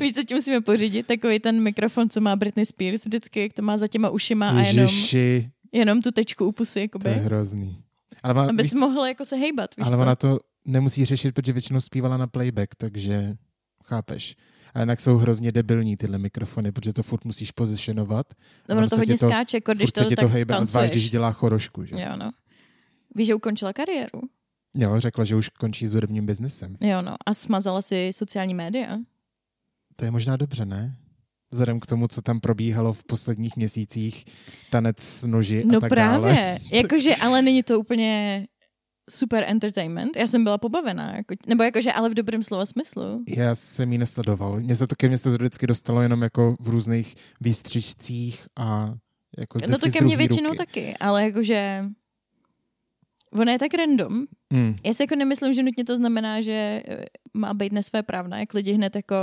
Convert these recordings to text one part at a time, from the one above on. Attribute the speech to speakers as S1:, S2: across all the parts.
S1: Víš, co ti musíme pořídit? Takový ten mikrofon, co má Britney Spears vždycky, jak to má za těma ušima a jenom,
S2: Ježiši,
S1: jenom tu tečku u pusy,
S2: to je
S1: jakoby.
S2: hrozný. Ale, má,
S1: Abys
S2: víš,
S1: mohl jako se hejbat, víš
S2: ale
S1: co?
S2: ona to nemusí řešit, protože většinou zpívala na playback, takže chápeš. A jinak jsou hrozně debilní tyhle mikrofony, protože to furt musíš pozicionovat.
S1: No, ono to hodně
S2: to-
S1: skáče, jako když to
S2: ti to hejbe, a zvlášť, když
S1: tancuješ.
S2: dělá chorošku. Že?
S1: Jo, no. Víš, že ukončila kariéru?
S2: Jo, řekla, že už končí s hudebním biznesem.
S1: Jo, no. A smazala si sociální média.
S2: To je možná dobře, ne? Vzhledem k tomu, co tam probíhalo v posledních měsících, tanec s noži
S1: No
S2: a tak
S1: právě.
S2: dále.
S1: Jakože, ale není to úplně super entertainment. Já jsem byla pobavená. Jako, nebo jakože, ale v dobrém slova smyslu.
S2: Já jsem ji nesledoval. Mně se to ke mně se to vždycky dostalo jenom jako v různých výstřižcích a jako
S1: No to ke mně většinou
S2: ruky.
S1: taky, ale jakože ona je tak random.
S2: Mm.
S1: Já si jako nemyslím, že nutně to znamená, že eh, má být nesvéprávná, jak lidi hned jako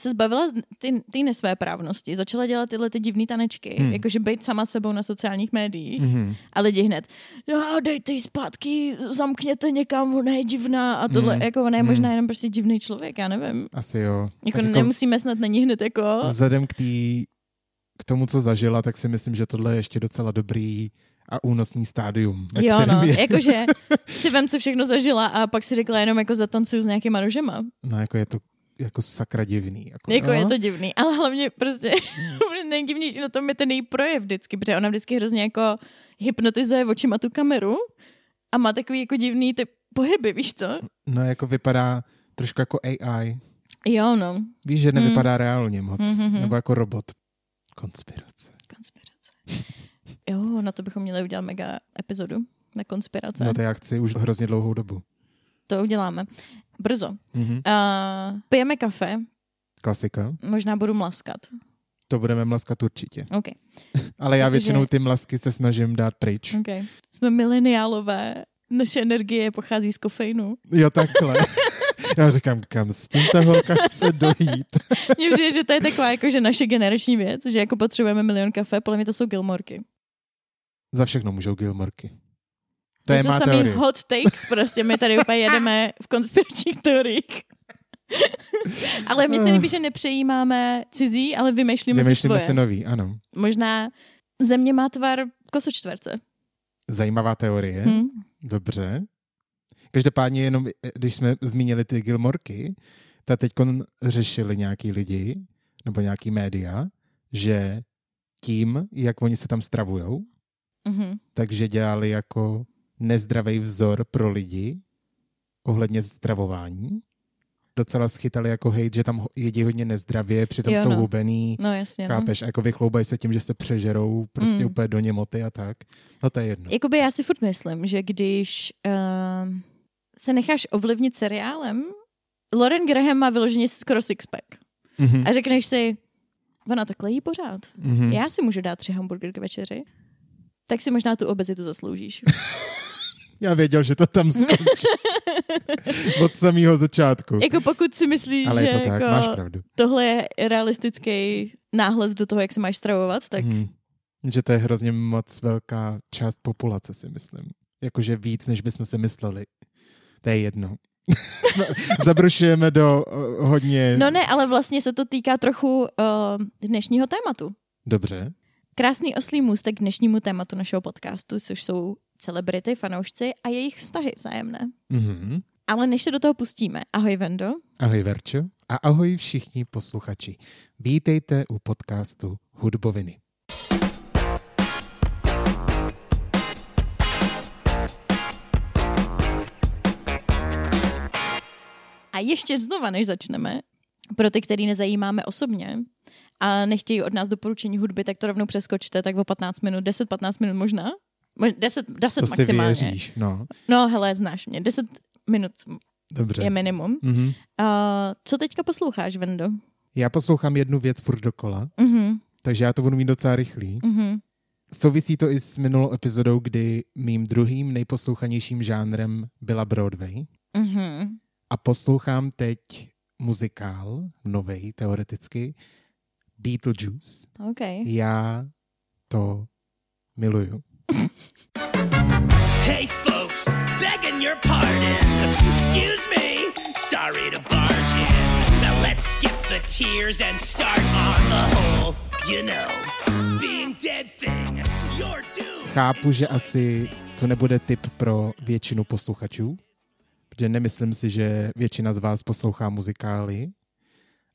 S1: se zbavila ty, ty nesvéprávnosti, začala dělat tyhle ty divné tanečky,
S2: Hmm.
S1: jakože být sama sebou na sociálních médiích
S2: Mm.
S1: a lidi hned, jo, dejte ji zpátky, zamkněte někam, ona je divná a tohle,
S2: Hmm.
S1: jako ona je
S2: Hmm.
S1: možná jenom prostě divný člověk, já nevím.
S2: Asi jo.
S1: Jako
S2: Tak
S1: nemusíme snad na ní hned jako...
S2: Vzhledem k, tý, k tomu, co zažila, tak si myslím, že tohle je ještě docela dobrý a únosný stádium.
S1: Jo, no,
S2: je.
S1: jakože si vem, co všechno zažila a pak si řekla jenom jako zatancuju s nějakýma nožema.
S2: No, jako je to jako sakra divný. Jako,
S1: Jako
S2: no.
S1: je to divný, ale hlavně prostě nejdivnější na tom je ten její projev vždycky, protože ona vždycky hrozně jako hypnotizuje očima tu kameru a má takový jako divný ty pohyby, víš co?
S2: No, jako vypadá trošku jako AI.
S1: Jo, no.
S2: Víš, že
S1: Hmm.
S2: nevypadá reálně moc.
S1: Mhm.
S2: Nebo jako robot. Konspirace.
S1: Konspirace. Jo, na to bychom měli udělat mega epizodu na konspirace.
S2: No to já chci už hrozně dlouhou dobu.
S1: To uděláme. Brzo.
S2: Mhm.
S1: Uh, pijeme kafe,
S2: Klasika.
S1: možná budu mlaskat.
S2: To budeme mlaskat určitě.
S1: OK.
S2: Ale já
S1: Protože-
S2: většinou ty mlasky se snažím dát pryč.
S1: okay. Jsme mileniálové, naše energie pochází z kofeinu.
S2: Jo, takhle. Já říkám, kam s tím ta holka chce dojít.
S1: Mně přijde, že to je taková jako, že naše generační věc, že jako potřebujeme milion kafe, podle mě to jsou Gilmorky.
S2: Za všechno můžou Gilmorky. To
S1: To
S2: je
S1: jsou samý
S2: teorie.
S1: hot takes, prostě my tady úplně jedeme v konspiračních teoriích. ale mně se líbí, že nepřejímáme cizí, ale vymýšlíme,
S2: Vymýšlíme
S1: si
S2: si
S1: svoje.
S2: nový, ano.
S1: Možná země má tvar kosočtverce.
S2: Zajímavá teorie.
S1: Hm?
S2: Dobře. Každopádně jenom, když jsme zmínili ty Gilmorky, tak teď řešili nějaký lidi, nebo nějaký média, že tím, jak oni se tam stravujou,
S1: Mhm.
S2: takže dělali jako nezdravý vzor pro lidi ohledně stravování. Docela schytali jako hejt, že tam jedí hodně nezdravě, přitom
S1: Jo,
S2: jsou
S1: no.
S2: hubený,
S1: No jasně. No.
S2: chápeš, a jako vychloubají se tím, že se přežerou prostě
S1: Mm.
S2: úplně do němoty a tak. No to je jedno.
S1: Jakoby já si furt myslím, že když uh, se necháš ovlivnit seriálem, Lauren Graham má vyloženě skoro sixpack.
S2: Mhm.
S1: A řekneš si, ona takhle jí pořád.
S2: Mhm.
S1: Já si můžu dát tři hamburgery k večeři. Tak si možná tu obezitu zasloužíš.
S2: Já věděl, že to tam skončí. Od samého začátku.
S1: jako pokud si myslíš,
S2: Ale
S1: že
S2: je to tak,
S1: jako
S2: máš pravdu.
S1: tohle je realistický náhled do toho, jak se máš stravovat, tak
S2: Mhm. Že to je hrozně moc velká část populace, si myslím. Jakože víc, než bychom si mysleli. To je jedno. Zabrušujeme do uh, hodně...
S1: No ne, ale vlastně se to týká trochu uh, dnešního tématu.
S2: Dobře.
S1: Krásný oslý můstek k dnešnímu tématu našeho podcastu, což jsou celebrity, fanoušci a jejich vztahy vzájemné.
S2: Mhm.
S1: Ale než se do toho pustíme, ahoj Vendo,
S2: Ahoj Verčo a ahoj všichni posluchači. Vítejte u podcastu Hudboviny.
S1: a ještě znova, než začneme, pro ty, který nezajímáme osobně a nechtějí od nás doporučení hudby, tak to rovnou přeskočte tak o 15 minut, 10-15 minut možná. 10, 10
S2: To si
S1: maximálně.
S2: věříš, no.
S1: No hele, znáš mě, 10 minut
S2: Dobře.
S1: je minimum.
S2: Mhm.
S1: Uh, co teďka posloucháš, Vendo?
S2: Já poslouchám jednu věc furt dokola,
S1: Mhm,
S2: takže já to budu mít docela rychlý.
S1: mhm.
S2: Souvisí to i s minulou epizodou, kdy mým druhým nejposlouchanějším žánrem byla Broadway.
S1: Mhm.
S2: A poslouchám teď muzikál, novej teoreticky, Beetlejuice.
S1: OK.
S2: Já to miluju.
S3: Hey folks, begging your pardon. Excuse me, sorry to barge in. Now let's skip the tears and start on the whole. You know, being dead thing, you're doomed.
S2: Chápu, že asi to nebude typ pro většinu posluchačů, protože nemyslím si, že většina z vás poslouchá muzikály.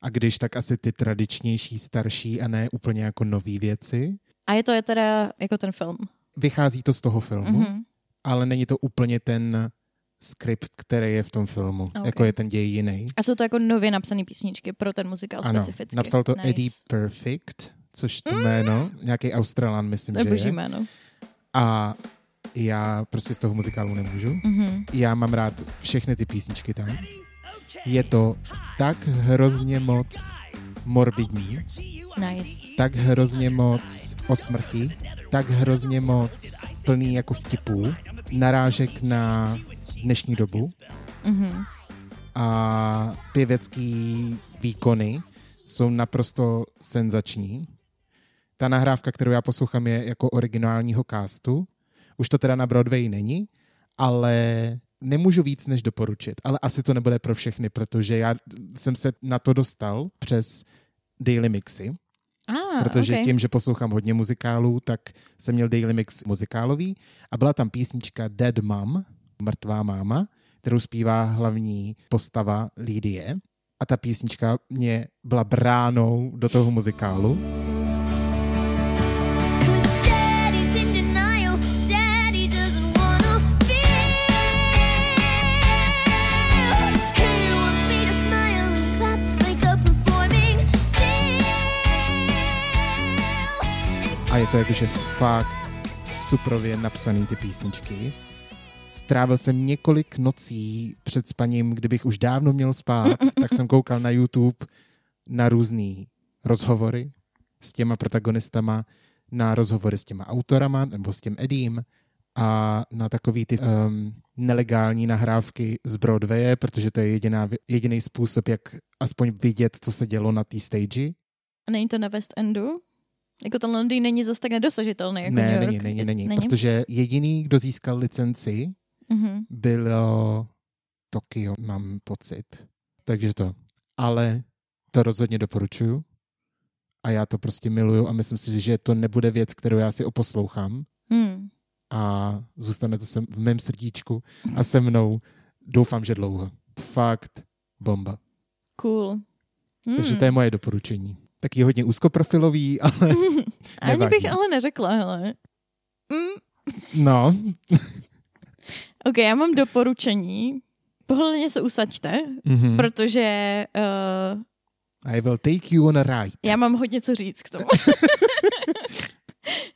S2: A když, tak asi ty tradičnější, starší a ne úplně jako nový věci.
S1: A je to je teda jako ten film.
S2: Vychází to z toho filmu,
S1: Mhm.
S2: ale není to úplně ten skript, který je v tom filmu.
S1: Ok.
S2: Jako je ten děj jiný.
S1: A jsou to jako nově napsané písničky pro ten muzikál
S2: Ano,
S1: specificky.
S2: napsal to
S1: nice.
S2: Eddie Perfect, což to jméno, nějaký Australan, myslím,
S1: To
S2: že
S1: boží
S2: je.
S1: jméno.
S2: A já prostě z toho muzikálu nemůžu.
S1: Mhm.
S2: Já mám rád všechny ty písničky tam. Je to tak hrozně moc morbidní,
S1: Nice.
S2: tak hrozně moc o smrti, tak hrozně moc plný jako vtipů, narážek na dnešní dobu
S1: Mhm.
S2: a pěvecký výkony jsou naprosto senzační. Ta nahrávka, kterou já poslouchám, je jako originálního castu. Už to teda na Broadway není, ale nemůžu víc než doporučit. Ale asi to nebude pro všechny, protože já jsem se na to dostal přes Daily Mixy,
S1: Ah,
S2: protože
S1: okay.
S2: tím, že poslouchám hodně muzikálů, tak jsem měl Daily Mix muzikálový a byla tam písnička Dead Mom, mrtvá máma, kterou zpívá hlavní postava Lidie. A ta písnička mě byla bránou do toho muzikálu.
S4: A
S2: je to jakože fakt suprově napsaný ty písničky. Strávil jsem několik nocí před spaním, kdybych už dávno měl spát, tak jsem koukal na YouTube na různý rozhovory s těma protagonistama, na rozhovory s těma autorama nebo s tím Eddiem a na takový ty um, nelegální nahrávky z Broadwaye, protože to je jediná, jediný způsob, jak aspoň vidět, co se dělo na té stage.
S1: A není to na West Endu? Jako ten Londýn není zase tak nedosažitelný jako New
S2: ne,
S1: York.
S2: není, není, není,
S1: není?
S2: protože jediný, kdo získal licenci,
S1: Mhm.
S2: bylo Tokio, mám pocit. Takže to. Ale to rozhodně doporučuju. A já to prostě miluju a myslím si, že to nebude věc, kterou já si oposlouchám
S1: Hmm.
S2: a zůstane to sem v mém srdíčku a se mnou doufám, že dlouho. Fakt bomba.
S1: Cool. Hmm.
S2: Takže to je moje doporučení. Taky hodně úzkoprofilový, ale
S1: Ani
S2: nevadí.
S1: bych ale neřekla, hele. Mm.
S2: no,
S1: Ok, já mám doporučení. Pohodlně se usaďte,
S2: mhm.
S1: protože uh,
S2: I will take you on a ride.
S1: já mám hodně co říct k tomu.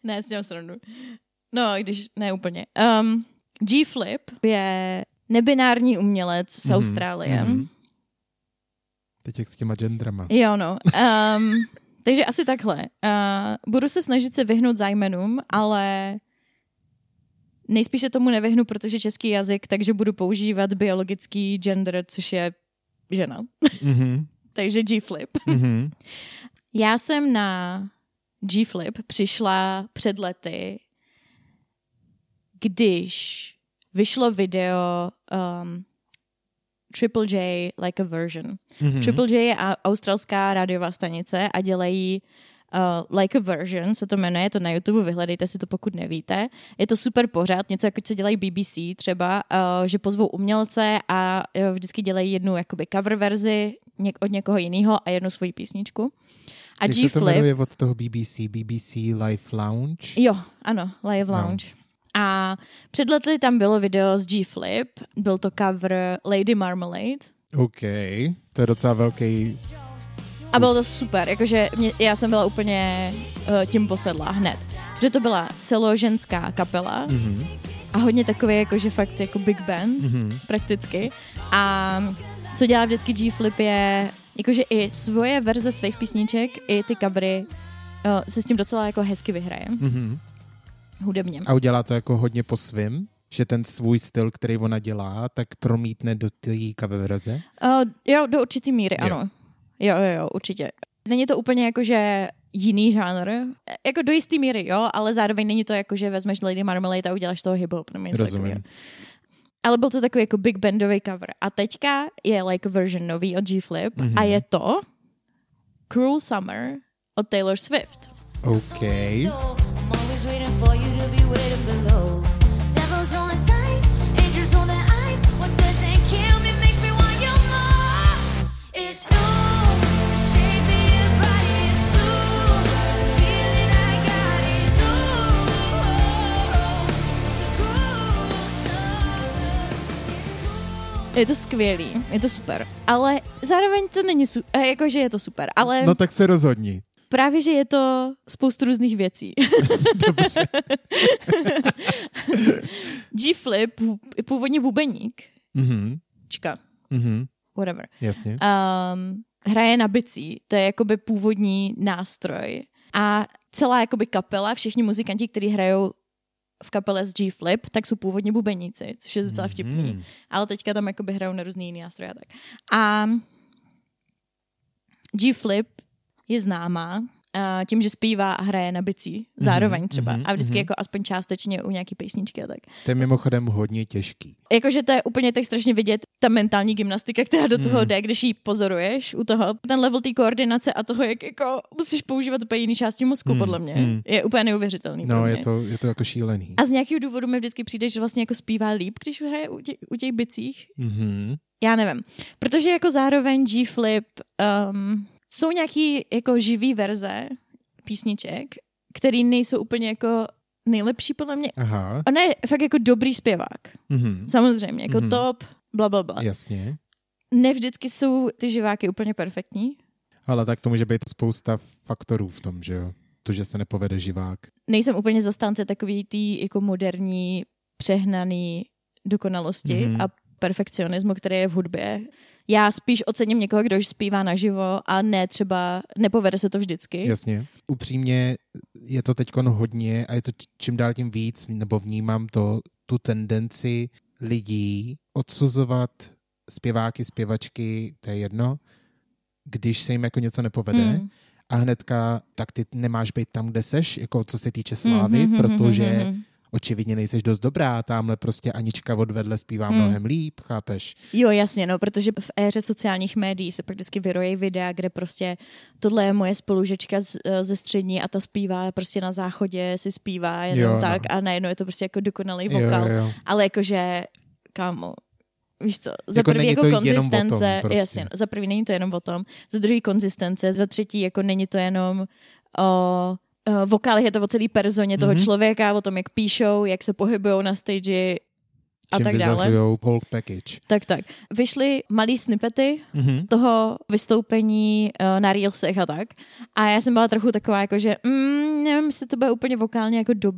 S1: ne, s těm srandu. No, když ne úplně. Um, G-Flip je nebinární umělec z
S2: Mhm,
S1: Austrálie.
S2: mhm. Teď jak s těma gendrama.
S1: Jo, no. Um, takže asi takhle. Uh, budu se snažit se vyhnout zájmenům, ale nejspíš se tomu nevyhnu, protože český jazyk, takže budu používat biologický gender, což je žena.
S2: Mhm,
S1: takže G-flip.
S2: mhm.
S1: Já jsem na G-flip přišla před lety, když vyšlo video um, Triple J Like a Version.
S2: Mhm.
S1: Triple J je australská rádiová stanice a dělají uh, Like a Version, se to jmenuje, je to na YouTube, vyhledejte si to, pokud nevíte. Je to super pořád, něco jako co dělají BBC třeba, uh, že pozvou umělce a uh, vždycky dělají jednu jakoby cover verzi něk- od někoho jiného a jednu svoji písničku. A
S2: Jak se to
S1: G-Flip,
S2: jmenuje od toho BBC? BBC Live Lounge?
S1: Jo, ano, Live Lounge. A před lety tam bylo video z G-Flip, byl to cover Lady Marmalade.
S2: OK, to je docela velký...
S1: A bylo to super, jakože mě, já jsem byla úplně uh, tím posedla hned. Že to byla celoženská kapela
S2: Mhm.
S1: a hodně takové jakože fakt jako big band
S2: Mhm.
S1: prakticky. A co dělá vždycky G-Flip je, jakože i svoje verze svých písniček, i ty covery uh, se s tím docela jako hezky vyhraje.
S2: Mhm.
S1: Hudebně.
S2: A udělá to jako hodně po svým? Že ten svůj styl, který ona dělá, tak promítne do té cover verze?
S1: Uh, jo, do určitý míry,
S2: Jo.
S1: ano. Jo, jo, jo, určitě. Není to úplně jako, že jiný žánr, jako do jistý míry, jo, ale zároveň není to jako, že vezmeš Lady Marmalade a uděláš toho hip-hop nebo něco
S2: Rozumím.
S1: takového. Ale byl to takový jako big bandový cover. A teďka je like version nový od G-Flip
S2: Mhm.
S1: mm-hmm. a je to Cruel Summer od Taylor Swift.
S2: OK.
S1: Je to skvělý, je to super. Ale zároveň to není super, jakože je to super, ale
S2: No tak se rozhodni.
S1: Právě, že je to spoustu různých věcí.
S2: Dobře.
S1: G-Flip, původně bubeník,
S2: Mhm.
S1: čka,
S2: Mhm.
S1: whatever,
S2: Jasně.
S1: um, hraje na bicí, to je jakoby původní nástroj. A celá jakoby kapela, všichni muzikanti, kteří hrajou v kapele z G-Flip, tak jsou původně bubeníci, což je docela vtipný.
S2: Mhm.
S1: Ale teďka tam jakoby hrajou na různý jiný nástroje a tak. A G-Flip je známá a tím, že zpívá a hraje na bicí zároveň třeba.
S2: mhm,
S1: A vždycky
S2: mhm.
S1: jako aspoň částečně u nějaký písničky a tak.
S2: To je mimochodem hodně těžký.
S1: Jakože to je úplně tak strašně vidět, ta mentální gymnastika, která do toho
S2: Mhm.
S1: jde, když ji pozoruješ u toho. Ten level té koordinace a toho, jak jako musíš používat úplně jiný části mozku,
S2: Mhm,
S1: podle mě,
S2: mhm.
S1: je úplně neuvěřitelný. pro
S2: No, je to, je to jako šílený.
S1: A z nějakého důvodu mi vždycky přijde, že vlastně jako zpívá líp, když hraje u, tě, u těch bicích.
S2: Mhm.
S1: Já nevím. Protože jako zároveň G-Flip um, jsou nějaký jako živý verze písniček, který nejsou úplně jako nejlepší podle mě.
S2: Aha.
S1: On je fakt jako dobrý zpěvák.
S2: Mhm.
S1: Samozřejmě, jako
S2: Mhm.
S1: top, bla, bla, bla.
S2: Jasně.
S1: Ne vždycky jsou ty živáky úplně perfektní.
S2: Ale tak to může být spousta faktorů v tom, že jo. To, že se nepovede živák.
S1: Nejsem úplně zastánce takový tý jako moderní, přehnaný dokonalosti
S2: Mhm.
S1: a perfekcionismu, který je v hudbě. Já spíš ocením někoho, kdo už zpívá naživo a ne třeba, nepovede se to vždycky.
S2: Jasně. Upřímně je to teď hodně a je to čím dál tím víc, nebo vnímám to, tu tendenci lidí odsuzovat zpěváky, zpěvačky, to je jedno, když se jim jako něco nepovede
S1: Mm.
S2: a hnedka, tak ty nemáš být tam, kde seš, jako co se týče slávy,
S1: Mhm, mhm,
S2: protože
S1: mhm, mhm.
S2: Očividně nejseš dost dobrá, tamhle prostě Anička odvedle zpívá
S1: Hmm.
S2: mnohem líp, chápeš?
S1: Jo, jasně, no, protože v éře sociálních médií se prakticky vyrojí videa, kde prostě tohle je moje spolužečka z, eh, ze střední a ta zpívá prostě na záchodě si zpívá jenom
S2: Jo, no.
S1: tak a najednou je to prostě jako dokonalý vokál.
S2: Jo, jo.
S1: Ale jakože, kámo, víš co, za
S2: Jako
S1: prvý
S2: není
S1: jako
S2: to jenom o tom,
S1: konzistence,
S2: prostě.
S1: jasně, za prvý není to jenom o tom, za druhý konzistence, za třetí jako není to jenom o o vokály, je to o celý personě toho
S2: Mhm.
S1: člověka, o tom, jak píšou, jak se pohybují na stage a
S2: Čím
S1: tak dále.
S2: whole package.
S1: Tak, tak. Vyšly malý snippety
S2: Mhm.
S1: toho vystoupení uh, na Reelsech a tak. A já jsem byla trochu taková, jako že mm, nevím, jestli to bude úplně vokálně jako do,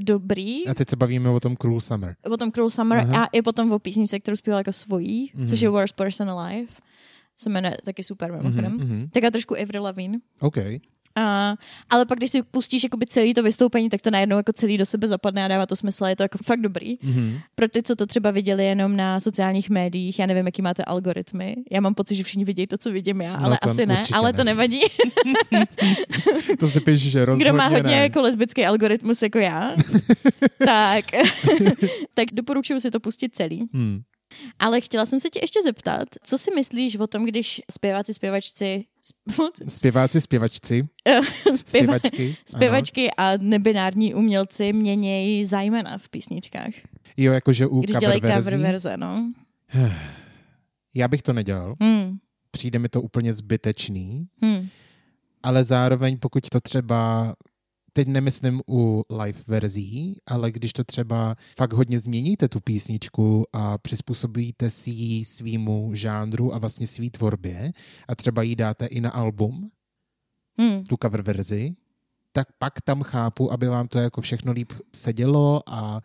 S1: dobrý.
S2: A teď se bavíme o tom Cruel Summer.
S1: O tom Cruel Summer
S2: Aha.
S1: a i potom o písničce, kterou zpívala jako svojí,
S2: Mhm.
S1: což je Worst Person Alive. Se jmenuje taky super mimochodem.
S2: Mhm, mhm.
S1: Taká trošku Avril Lavigne.
S2: OK.
S1: A, ale pak, když si pustíš jakoby celý to vystoupení, tak to najednou jako celý do sebe zapadne a dává to smysl, a je to jako fakt dobrý.
S2: Mhm.
S1: Pro ty, co to třeba viděli jenom na sociálních médiích, já nevím, jaký máte algoritmy. Já mám pocit, že všichni vidějí to, co vidím já,
S2: No
S1: ale asi ne, ale
S2: ne.
S1: to nevadí.
S2: To si píš, že rozhodně
S1: Kdo má hodně
S2: ne.
S1: jako lesbický algoritmus jako já, tak, tak doporučuji si to pustit celý.
S2: Hmm.
S1: Ale chtěla jsem se tě ještě zeptat, co si myslíš o tom, když zpěváci, zpěvačci,
S2: Zpěváci, zpěvačci,
S1: zpěva,
S2: zpěvačky.
S1: zpěvačky a nebinární umělci měnějí zájmena v písničkách.
S2: Ano. Jo, jakože u
S1: Když
S2: cover
S1: dělají cover verze, no.
S2: Já bych to nedělal.
S1: Hmm.
S2: Přijde mi to úplně zbytečný,
S1: Hmm.
S2: ale zároveň pokud to třeba teď nemyslím u live verzí, ale když to třeba fakt hodně změníte tu písničku a přizpůsobíte si ji svýmu žánru a vlastně svý tvorbě a třeba ji dáte i na album,
S1: Hmm.
S2: tu cover verzi, tak pak tam chápu, aby vám to jako všechno líp sedělo a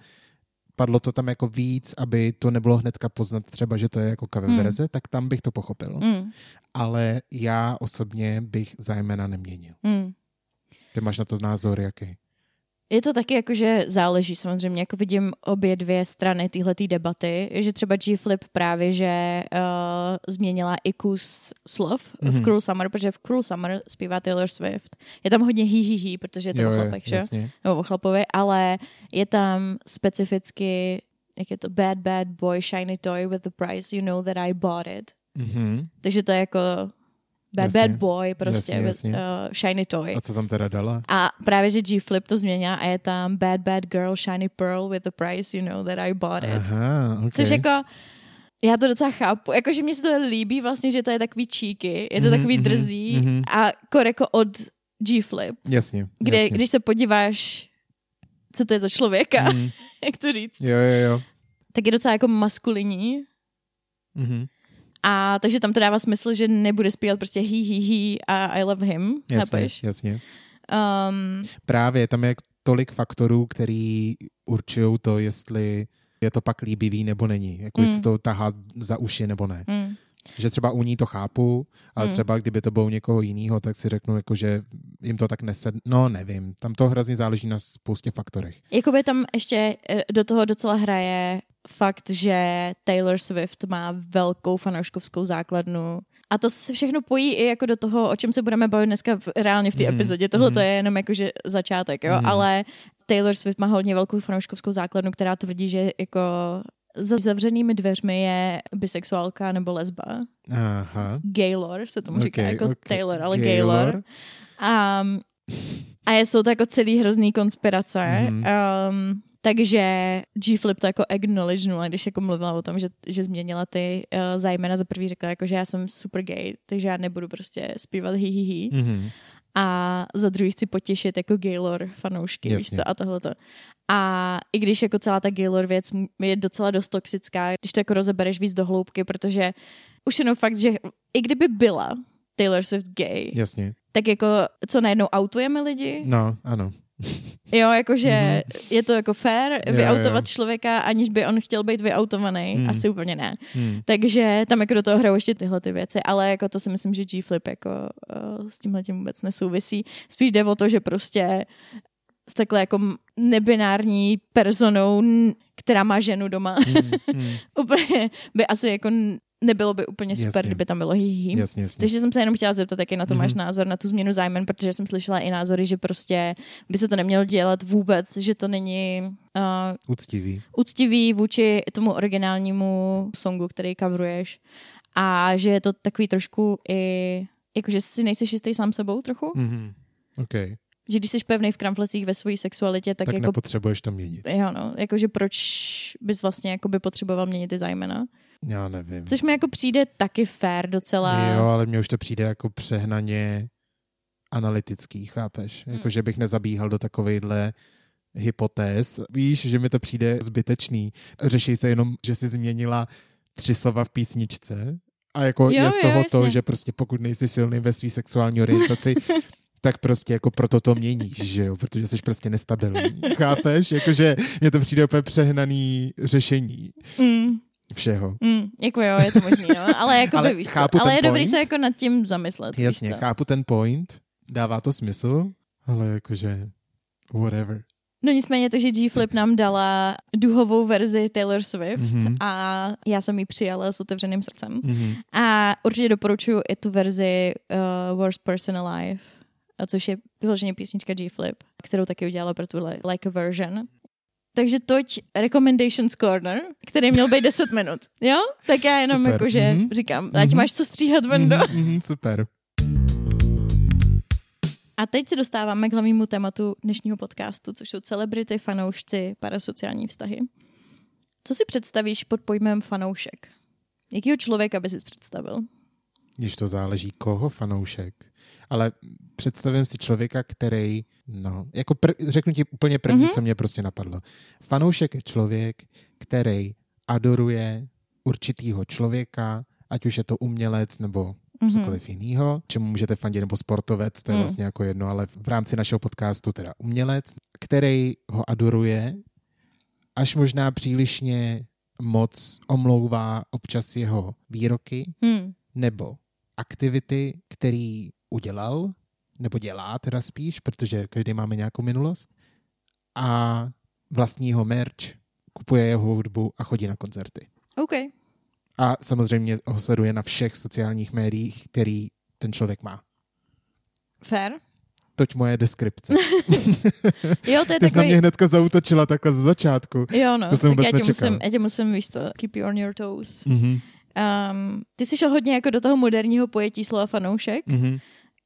S2: padlo to tam jako víc, aby to nebylo hnedka poznat třeba, že to je jako cover
S1: Hmm.
S2: verze, tak tam bych to pochopil.
S1: Hmm.
S2: Ale já osobně bych zájmena neměnil.
S1: Hmm.
S2: Ty máš na to názor jaký?
S1: Je to taky jako, že záleží samozřejmě, jako vidím obě dvě strany téhletý debaty, že třeba G-Flip právě, že uh, změnila i kus slov mm-hmm.
S2: Mhm.
S1: v Cruel Summer, protože v Cruel Summer zpívá Taylor Swift. Je tam hodně hí, hí, hí protože je to o chlapech, že?
S2: jasně.
S1: Nebo o chlapovi, ale je tam specificky, jak je to, bad, bad boy, shiny toy with the price, you know that I bought it.
S2: Mhm.
S1: Takže to je jako bad
S2: Jasně.
S1: bad boy, prostě
S2: Jasně, jasně.
S1: Uh, shiny toy.
S2: A co tam teda dala?
S1: A právě, že G-Flip to změnila a je tam bad bad girl, shiny pearl with the price, you know, that I bought it.
S2: Aha, okay.
S1: Což jako, já to docela chápu, jakože mně se to líbí vlastně, že to je takový cheeky, je to takový
S2: mhm,
S1: drzí
S2: mhm.
S1: a kor jako od G-Flip,
S2: Jasně,
S1: kde,
S2: jasně.
S1: když se podíváš, co to je za člověka,
S2: Mhm.
S1: jak to říct,
S2: Jo, jo, jo.
S1: tak je docela jako maskulinní
S2: Mhm.
S1: A takže tam to dává smysl, že nebude zpívat prostě he, he, he a I love him,
S2: Jasně,
S1: chápeš?
S2: jasně.
S1: Um,
S2: Právě tam je tolik faktorů, který určují to, jestli je to pak líbivý nebo není. Jako
S1: Mm.
S2: jestli to tahá za uši nebo ne.
S1: mm,
S2: Že třeba u ní to chápu, ale
S1: Mm.
S2: třeba kdyby to bylo u někoho jiného, tak si řeknu, jako, že jim to tak nesed... No, nevím. Tam to hrozně záleží na spoustě faktorech.
S1: Jakoby tam ještě eh, do toho docela hraje fakt, že Taylor Swift má velkou fanouškovskou základnu a to se všechno pojí i jako do toho, o čem se budeme bavit dneska v, reálně v té
S2: Mhm,
S1: epizodě. Tohle to
S2: mhm.
S1: je jenom jakože začátek, jo,
S2: Mhm.
S1: ale Taylor Swift má hodně velkou fanouškovskou základnu, která tvrdí, že jako za zavřenými dveřmi je bisexuálka nebo lesba.
S2: Aha.
S1: Gaylor se tomu říká,
S2: Ok,
S1: jako
S2: ok.
S1: Taylor, ale Gaylor. A, a je, jsou to jako celý hrozný konspirace.
S2: Mhm.
S1: Um, takže G-Flip to jako acknowledgenula, když jako mluvila o tom, že, že změnila ty uh, zájmena. Za prvý řekla, jako, že já jsem super gay, takže já nebudu prostě zpívat hi, hi, hi.
S2: Mhm.
S1: A za druhý chci potěšit jako Gaylor fanoušky, víš
S2: Jasně.
S1: co, a tohleto. A i když jako celá ta Gaylor věc je docela dost toxická, když to jako rozebereš víc do hloubky, protože už jenom fakt, že i kdyby byla Taylor Swift gay,
S2: Jasně.
S1: tak jako co najednou autujeme lidi?
S2: No, ano.
S1: Jo, jakože je to jako fair.
S2: Jo,
S1: vyautovat
S2: jo.
S1: člověka, aniž by on chtěl být vyautovaný?
S2: Hmm.
S1: Asi úplně ne.
S2: Hmm.
S1: Takže tam jako do toho hrajou ještě tyhle ty věci, ale jako to si myslím, že G-Flip jako uh, s tímhle tím vůbec nesouvisí. Spíš jde o to, že prostě s takhle jako nebinární personou, která má ženu doma,
S2: Hmm. Hmm.
S1: úplně by asi jako nebylo by úplně super,
S2: Jasně.
S1: kdyby tam bylo hihi.
S2: Jasně, jasně.
S1: Takže jsem se jenom chtěla zeptat, jaký na to
S2: Mhm.
S1: máš názor, na tu změnu zájmen, protože jsem slyšela i názory, že prostě by se to nemělo dělat vůbec, že to není uh,
S2: Úctivý.
S1: úctivý vůči tomu originálnímu songu, který coveruješ a že je to takový trošku i, jakože si nejsi jistý sám sebou trochu,
S2: Mhm. OK.
S1: že když jsi pevný v kramflecích ve své sexualitě, tak,
S2: Tak,
S1: jako
S2: nepotřebuješ to měnit.
S1: Jo, no, jakože proč bys vlastně jako by potřeboval měnit ty zájmena.
S2: Já nevím.
S1: Což mi jako přijde taky fair docela.
S2: Jo, ale mně už to přijde jako přehnaně analytický, chápeš?
S1: Hmm.
S2: Jako, že bych nezabíhal do takovejhle hypotéz. Víš, že mi to přijde zbytečný. Řeší se jenom, že si změnila tři slova v písničce a jako
S1: Jo,
S2: je z
S1: jo,
S2: toho to,
S1: jasně.
S2: že prostě pokud nejsi silný ve své sexuální orientaci, tak prostě jako proto to měníš, že jo, protože jsi prostě nestabilní. Chápeš? Jakože mně to přijde úplně přehnaný řešení
S1: Mm,
S2: všeho.
S1: mm, jako jo, je to možný, no. Ale, jako
S2: Ale
S1: by, víš co,
S2: chápu
S1: ale je dobrý
S2: point.
S1: se jako nad tím zamyslet.
S2: Jasně, chápu ten point, dává to smysl, ale jakože whatever.
S1: No nicméně, takže G-Flip nám dala duhovou verzi Taylor Swift
S2: Mhm.
S1: a já jsem ji přijala s otevřeným srdcem.
S2: Mhm.
S1: A určitě doporučuji i tu verzi uh, Worst Person Alive, a což je vyloženě písnička G-Flip, kterou taky udělala pro tuhle like a version. Takže toť Recommendations Corner, který měl být 10 minut. Jo? Tak já jenom
S2: Super.
S1: jakože
S2: Mhm.
S1: říkám, ať
S2: Mhm.
S1: máš co stříhat, Vendo.
S2: Mhm, mhm, super.
S1: A teď se dostáváme k hlavnímu tématu dnešního podcastu, což jsou celebrity, fanoušci, parasociální vztahy. Co si představíš pod pojmem fanoušek? Jakýho člověka bys si představil?
S2: Když to záleží koho fanoušek. Ale představím si člověka, který, no, jako pr- řeknu ti úplně první,
S1: Mhm.
S2: mm-hmm. co mě prostě napadlo. Fanoušek je člověk, který adoruje určitýho člověka, ať už je to umělec nebo
S1: Mhm.
S2: cokoliv jiného, čemu můžete fandit, nebo sportovec, to je
S1: Mm.
S2: vlastně jako jedno, ale v rámci našeho podcastu teda umělec, který ho adoruje, až možná přílišně moc omlouvá občas jeho výroky
S1: Hmm.
S2: nebo aktivity, který udělal, nebo dělá teda spíš, protože každý máme nějakou minulost, a vlastního merch, kupuje jeho hudbu a chodí na koncerty.
S1: OK.
S2: A samozřejmě ho sleduje na všech sociálních médiích, který ten člověk má.
S1: Fair.
S2: Toť moje deskripce.
S1: Jo, to je
S2: Ty jsi na
S1: takový...
S2: mě hnedka zautočila takhle ze začátku.
S1: Jo, no.
S2: To jsem vůbec
S1: já tě,
S2: nečekal.
S1: musím, já tě musím, víš co, keep you on your toes.
S2: Mm-hmm.
S1: Um, ty jsi šel hodně jako do toho moderního pojetí slova fanoušek.
S2: Mhm.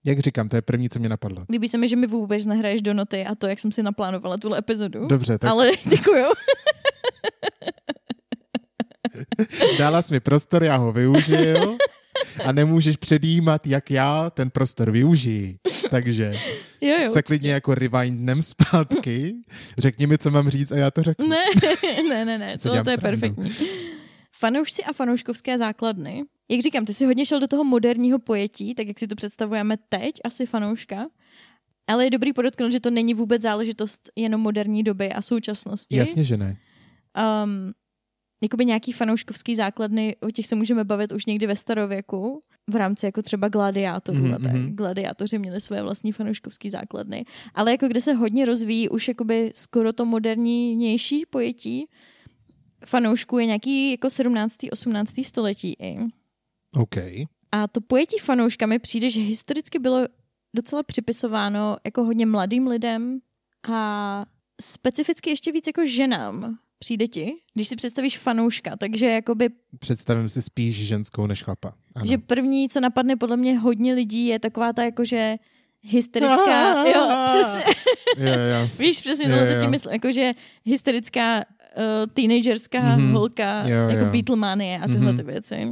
S2: Jak říkám, to je první, co mě napadlo.
S1: Líbí se mi, že mi vůbec nehraješ do noty a to, jak jsem si naplánovala tuhle epizodu.
S2: Dobře, tak
S1: Ale děkuju.
S2: dala jsi mi prostor, já ho využil a nemůžeš předjímat, jak já ten prostor využiji. Takže
S1: jo, jo.
S2: se klidně jako rewindnem zpátky, řekni mi, co mám říct a já to řeknu.
S1: Ne, ne, ne, ne, to, to je perfektní. Fanoušci a fanouškovské základny. Jak říkám, ty jsi hodně šel do toho moderního pojetí, tak jak si to představujeme teď, asi fanouška. Ale je dobrý podotknout, že to není vůbec záležitost jenom moderní doby a současnosti.
S2: Jasně, že ne.
S1: Um, jakoby nějaký fanouškovský základny, o těch se můžeme bavit už někdy ve starověku, v rámci jako třeba gladiátorů
S2: Mhm, mhm.
S1: Gladiátoři měli svoje vlastní fanouškovský základny. Ale jako kde se hodně rozvíjí už jakoby skoro to modernější pojetí fanoušků je nějaký jako 17. 18. století i.
S2: OK.
S1: A to pojetí fanouška mi přijde, že historicky bylo docela připisováno jako hodně mladým lidem a specificky ještě víc jako ženám. Přijde ti, když si představíš fanouška, takže jakoby,
S2: Představím si spíš ženskou než chlapa. Ano.
S1: že první, co napadne podle mě hodně lidí, je taková ta jakože hysterická, jo, přesně,
S2: jo, jo.
S1: víš, přesně
S2: Jo,
S1: tohle to
S2: jo.
S1: tím myslím, jakože hysterická uh, teenagerská
S2: Mhm.
S1: holka,
S2: Jo,
S1: jako
S2: jo.
S1: Beatlemanie a tyhle
S2: Mhm.
S1: ty věci.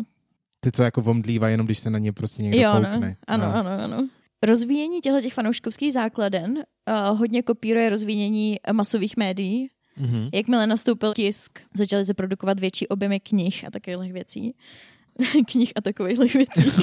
S2: Ty, co jako omdlívá, jenom když se na ně prostě někdo
S1: Jo,
S2: koukne.
S1: no. ano, ano, ano. Rozvíjení těchto těch fanouškovských základen uh, hodně kopíruje rozvíjení masových médií.
S2: Mhm.
S1: Jakmile nastoupil tisk, začaly se produkovat větší objemy knih a takových věcí. knih a takových věcí.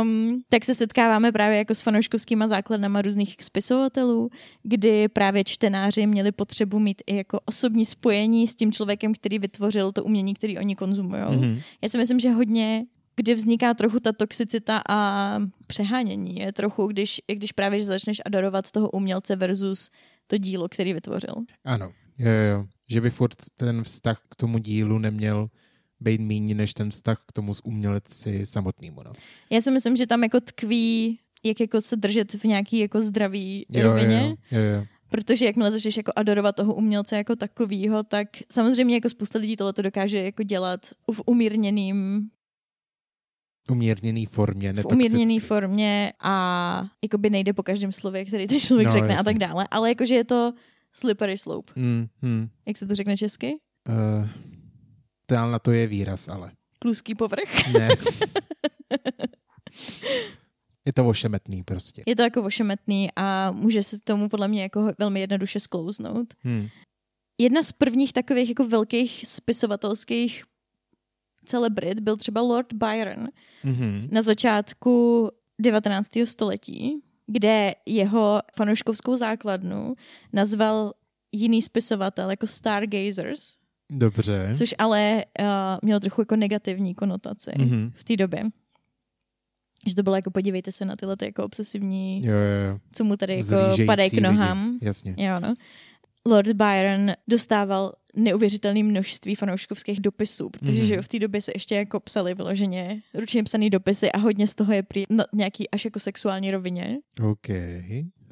S1: Um, tak se setkáváme právě jako s fanouškovskýma základnama různých spisovatelů, kdy právě čtenáři měli potřebu mít i jako osobní spojení s tím člověkem, který vytvořil to umění, který oni konzumují.
S2: Mhm.
S1: Já si myslím, že hodně, kde vzniká trochu ta toxicita a přehánění, je trochu, když, když právě začneš adorovat toho umělce versus to dílo, který vytvořil.
S2: Ano, jo, jo, jo. Že by furt ten vztah k tomu dílu neměl být méně než ten vztah k tomu z umělci samotnému. No.
S1: Já si myslím, že tam jako tkví, jak jako se držet v nějaký jako zdravý
S2: Jo,
S1: rovině,
S2: jo, jo, jo.
S1: protože jakmile začneš jako adorovat toho umělce jako takovýho, tak samozřejmě jako spousta lidí tohle to dokáže jako dělat v umírněným
S2: Umírněný formě,
S1: v
S2: netoxicky.
S1: umírněné formě a jakoby nejde po každém slově, který ten člověk
S2: No,
S1: řekne a
S2: jasně.
S1: tak dále. Ale jakože je to slippery slope.
S2: Mm, mm.
S1: Jak se to řekne česky?
S2: Uh, na to je výraz, ale.
S1: Kluský povrch.
S2: Ne. je to ošemetný prostě.
S1: Je to jako ošemetný a může se tomu podle mě jako velmi jednoduše sklouznout.
S2: Hmm.
S1: Jedna z prvních takových jako velkých spisovatelských celebrit byl třeba Lord Byron
S2: Mm-hmm.
S1: na začátku 19. století, kde jeho fanouškovskou základnu nazval jiný spisovatel jako Stargazers,
S2: Dobře.
S1: což ale uh, mělo trochu jako negativní konotaci
S2: Mhm.
S1: v té době. Že to bylo jako podívejte se na tyhle ty jako obsesivní,
S2: Jo, jo, jo.
S1: co mu tady jako
S2: Zlížející
S1: padají k
S2: lidi.
S1: nohám.
S2: Jasně.
S1: Jo, no. Lord Byron dostával neuvěřitelné množství fanouškovských dopisů, protože
S2: Mhm.
S1: mm-hmm. že v té době se ještě jako psali vyloženě ručně psaný dopisy a hodně z toho je prý na nějaký až jako sexuální rovině,
S2: OK.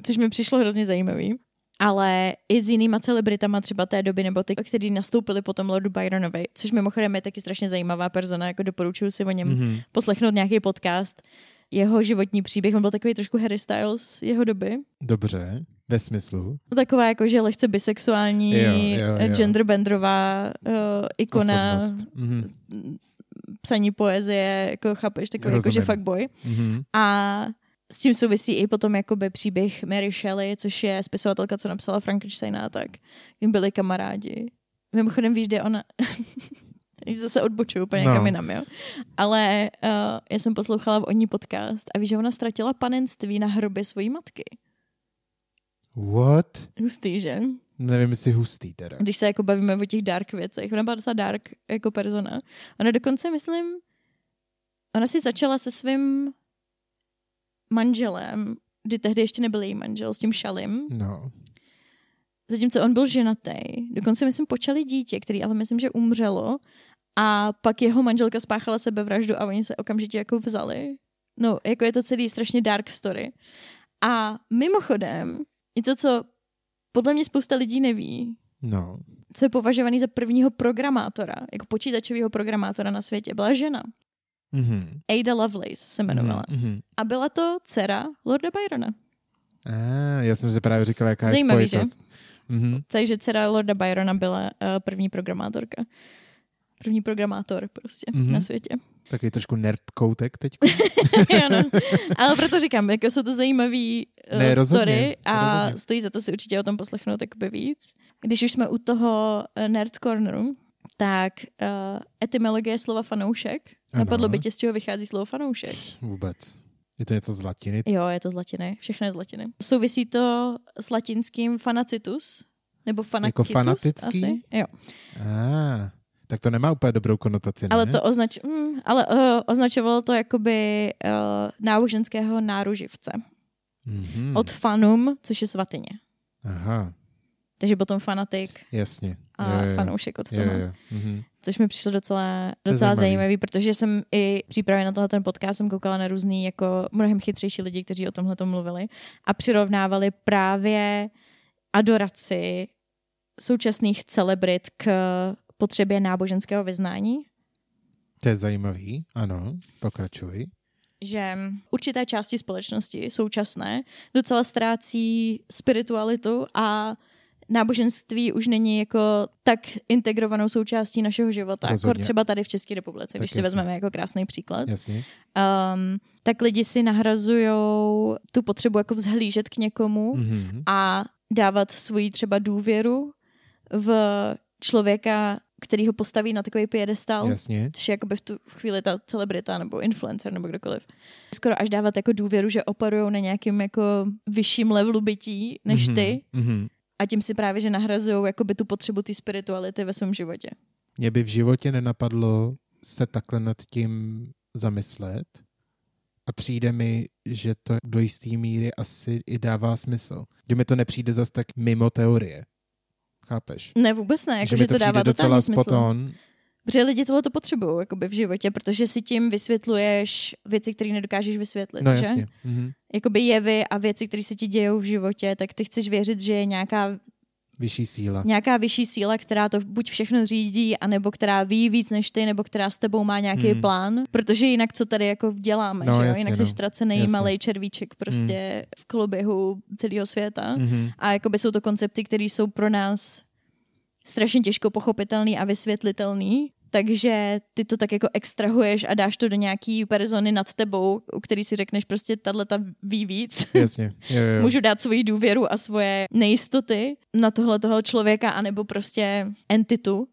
S1: což mi přišlo hrozně zajímavý. Ale i s jinýma celebritama třeba té doby, nebo ty, který nastoupili potom Lordu Byronovi, což mimochodem je taky strašně zajímavá persona, jako doporučuji si o něm
S2: Mm-hmm.
S1: poslechnout nějaký podcast. Jeho životní příběh, on byl takový trošku Harry Styles jeho doby.
S2: Dobře. Ve smyslu.
S1: Taková jako, že lehce bisexuální,
S2: Jo, jo, jo.
S1: genderbendrová uh, ikona,
S2: Osobnost. Mm-hmm.
S1: psaní poezie, jako chápeš, takový jako, že
S2: Rozumím.
S1: fuckboy.
S2: Mm-hmm.
S1: A s tím souvisí i potom jakoby příběh Mary Shelley, což je spisovatelka, co napsala Frankensteina a tak. Jim byli kamarádi. Mimochodem víš, kde ona... Zase odbočuju úplně
S2: No.
S1: jinam, jo. Ale uh, já jsem poslouchala o ní podcast a víš, že ona ztratila panenství na hrobě svojí matky.
S2: What?
S1: Hustý, že?
S2: Nevím, jestli hustý teda.
S1: když se jako bavíme o těch dark věcech. Ona byla docela dark jako persona. Ona dokonce, myslím, ona si začala se svým manželem, kdy tehdy ještě nebyl její manžel, s tím Šalim,
S2: No.
S1: zatímco on byl ženatý. Dokonce, myslím, počali dítě, který ale myslím, že umřelo a pak jeho manželka spáchala sebevraždu a oni se okamžitě jako vzali. No, jako je to celý strašně dark story. A mimochodem, něco, co podle mě spousta lidí neví,
S2: No.
S1: co je považovaný za prvního programátora, jako počítačového programátora na světě, byla žena.
S2: Mhm.
S1: Ada Lovelace se jmenovala.
S2: Mhm.
S1: A byla to dcera Lorda Byrona.
S2: Ah, já jsem si právě říkal, jaká je
S1: Zajímavý,
S2: spojitost. Mhm.
S1: Takže dcera Lorda Byrona byla uh, první programátorka. První programátor prostě
S2: Mhm.
S1: mm-hmm. na světě.
S2: Takový trošku nerd koutek teď.
S1: ano. Ale proto říkám, jako jsou to zajímavý uh,
S2: Ne, rozhodně,
S1: story a
S2: rozhodně.
S1: stojí za to si určitě o tom poslechnout jakoby víc. Když už jsme u toho uh, Nerd Corneru, tak uh, etymologie slova fanoušek.
S2: Ano.
S1: Napadlo by tě, z čeho vychází slovo fanoušek?
S2: Vůbec. Je to něco z latiny?
S1: Jo, je to z latiny. Všechno je z latiny. Souvisí to s latinským fanacitus? Nebo fanakitus
S2: fanatický?
S1: asi? Jo.
S2: Ah, tak to nemá úplně dobrou konotaci, ne?
S1: Ale to označ... mm, ale uh, označovalo to jakoby uh, náboženského náruživce.
S2: Mhm.
S1: Od fanum, což je svatyně.
S2: Aha,
S1: Takže potom fanatik
S2: jasně.
S1: a
S2: jo, jo.
S1: fanoušek od toho.
S2: jo. Mhm.
S1: Což mi přišlo docela,
S2: je
S1: docela
S2: zajímavý.
S1: zajímavý, protože jsem i v přípravě na tohle ten podcast jsem koukala na různý jako mnohem chytřejší lidi, kteří o tomhle mluvili a přirovnávali právě adoraci současných celebrit k potřebě náboženského vyznání,
S2: To je zajímavý, ano, pokračuj.
S1: že určité části společnosti současné docela ztrácí spiritualitu a náboženství už není jako tak integrovanou součástí našeho života, jako
S2: Rozhodně.
S1: třeba tady v České republice, když
S2: Tak
S1: si vezmeme jako krásný příklad.
S2: Jasně.
S1: um, tak lidi si nahrazují tu potřebu jako vzhlížet k někomu
S2: Mhm.
S1: a dávat svoji třeba důvěru v člověka, který ho postaví na takový piedestal.
S2: Jasně.
S1: Což je jakoby v tu chvíli ta celebrita nebo influencer nebo kdokoliv. Skoro až dávat jako důvěru, že operují na nějakým jako vyšším levelu bytí než ty
S2: Mhm.
S1: A tím si právě, že nahrazují jakoby tu potřebu té spirituality ve svém životě.
S2: Mě by v životě nenapadlo se takhle nad tím zamyslet a přijde mi, že to do jisté míry asi i dává smysl. Že mi to nepřijde zas tak mimo teorie. Chápeš?
S1: Ne, vůbec ne,
S2: že
S1: jako,
S2: mi
S1: že
S2: to
S1: to dává
S2: docela
S1: smysl.
S2: spot on.
S1: Protože lidi tohle to potřebují jakoby v životě, protože si tím vysvětluješ věci, které nedokážeš vysvětlit.
S2: No
S1: že?
S2: jasně. Mhm.
S1: Jakoby jevy a věci, které se ti dějou v životě, tak ty chceš věřit, že je nějaká,
S2: Vyšší síla.
S1: nějaká vyšší síla, která to buď všechno řídí, anebo která ví víc než ty, nebo která s tebou má nějaký
S2: hmm.
S1: plán. Protože jinak co tady jako děláme,
S2: No,
S1: že jo?
S2: jasně,
S1: Jinak
S2: no.
S1: jsi ztracený
S2: Jasně.
S1: malej červíček prostě v koloběhu celého světa.
S2: Mhm.
S1: A jakoby jsou to koncepty, které jsou pro nás strašně těžko pochopitelný a vysvětlitelný. Takže ty to tak jako extrahuješ a dáš to do nějaký persony nad tebou, u který si řekneš prostě tahle ta ví víc.
S2: Jasně. Jo, jo.
S1: Můžu dát svoji důvěru a svoje nejistoty na tohle toho člověka anebo prostě entitu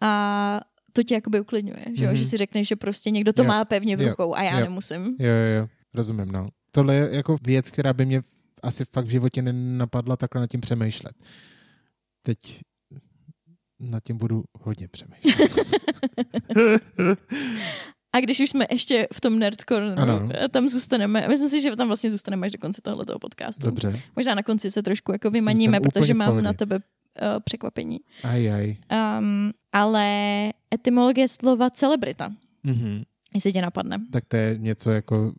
S1: a to tě jakoby uklidňuje, že, jo?
S2: Mhm.
S1: že si řekneš, že prostě někdo to
S2: Jo.
S1: má pevně v rukou a já
S2: Jo.
S1: nemusím.
S2: Jo, jo, jo. Rozumím, no. Tohle je jako věc, která by mě asi fakt v životě nenapadla takhle nad tím přemýšlet. Teď nad tím budu hodně přemýšlet.
S1: A když už jsme ještě v tom nerd corneru,
S2: Ano.
S1: tam zůstaneme, myslím si, že tam vlastně zůstaneme až do konce tohoto podcastu.
S2: Dobře.
S1: Možná na konci se trošku jako vymaníme, protože mám na tebe uh, překvapení.
S2: Aj, aj.
S1: Um, ale etymologie slova celebrita,
S2: Mhm.
S1: jestli tě napadne.
S2: Tak to je něco jako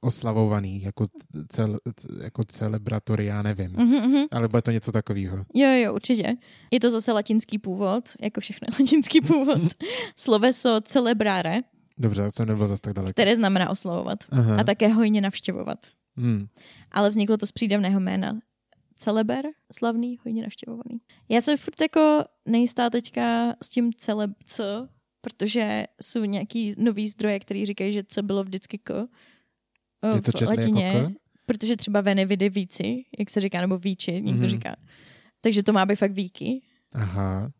S2: oslavovaný, jako, cel, jako celebration, já nevím.
S1: Mhm, mhm.
S2: Ale bude to něco takového.
S1: Jo, jo, určitě. Je to zase latinský původ, jako všechno latinský původ. Sloveso celebrare,
S2: Dobře, já jsem nebyl zase tak daleko.
S1: které znamená oslavovat
S2: Aha.
S1: a také hojně navštěvovat.
S2: Hmm.
S1: Ale vzniklo to z přídavného jména. Celeber, slavný, hojně navštěvovaný. Já jsem furt jako nejistá teďka s tím celeb, co, protože jsou nějaký nový zdroje, který říkají, že co bylo vždycky ko. O,
S2: Je to
S1: v latině,
S2: jako
S1: protože třeba veny vidy víci, jak se říká, nebo víči, někdo
S2: Mhm.
S1: mm-hmm. říká. Takže to má být fakt víky.
S2: Aha,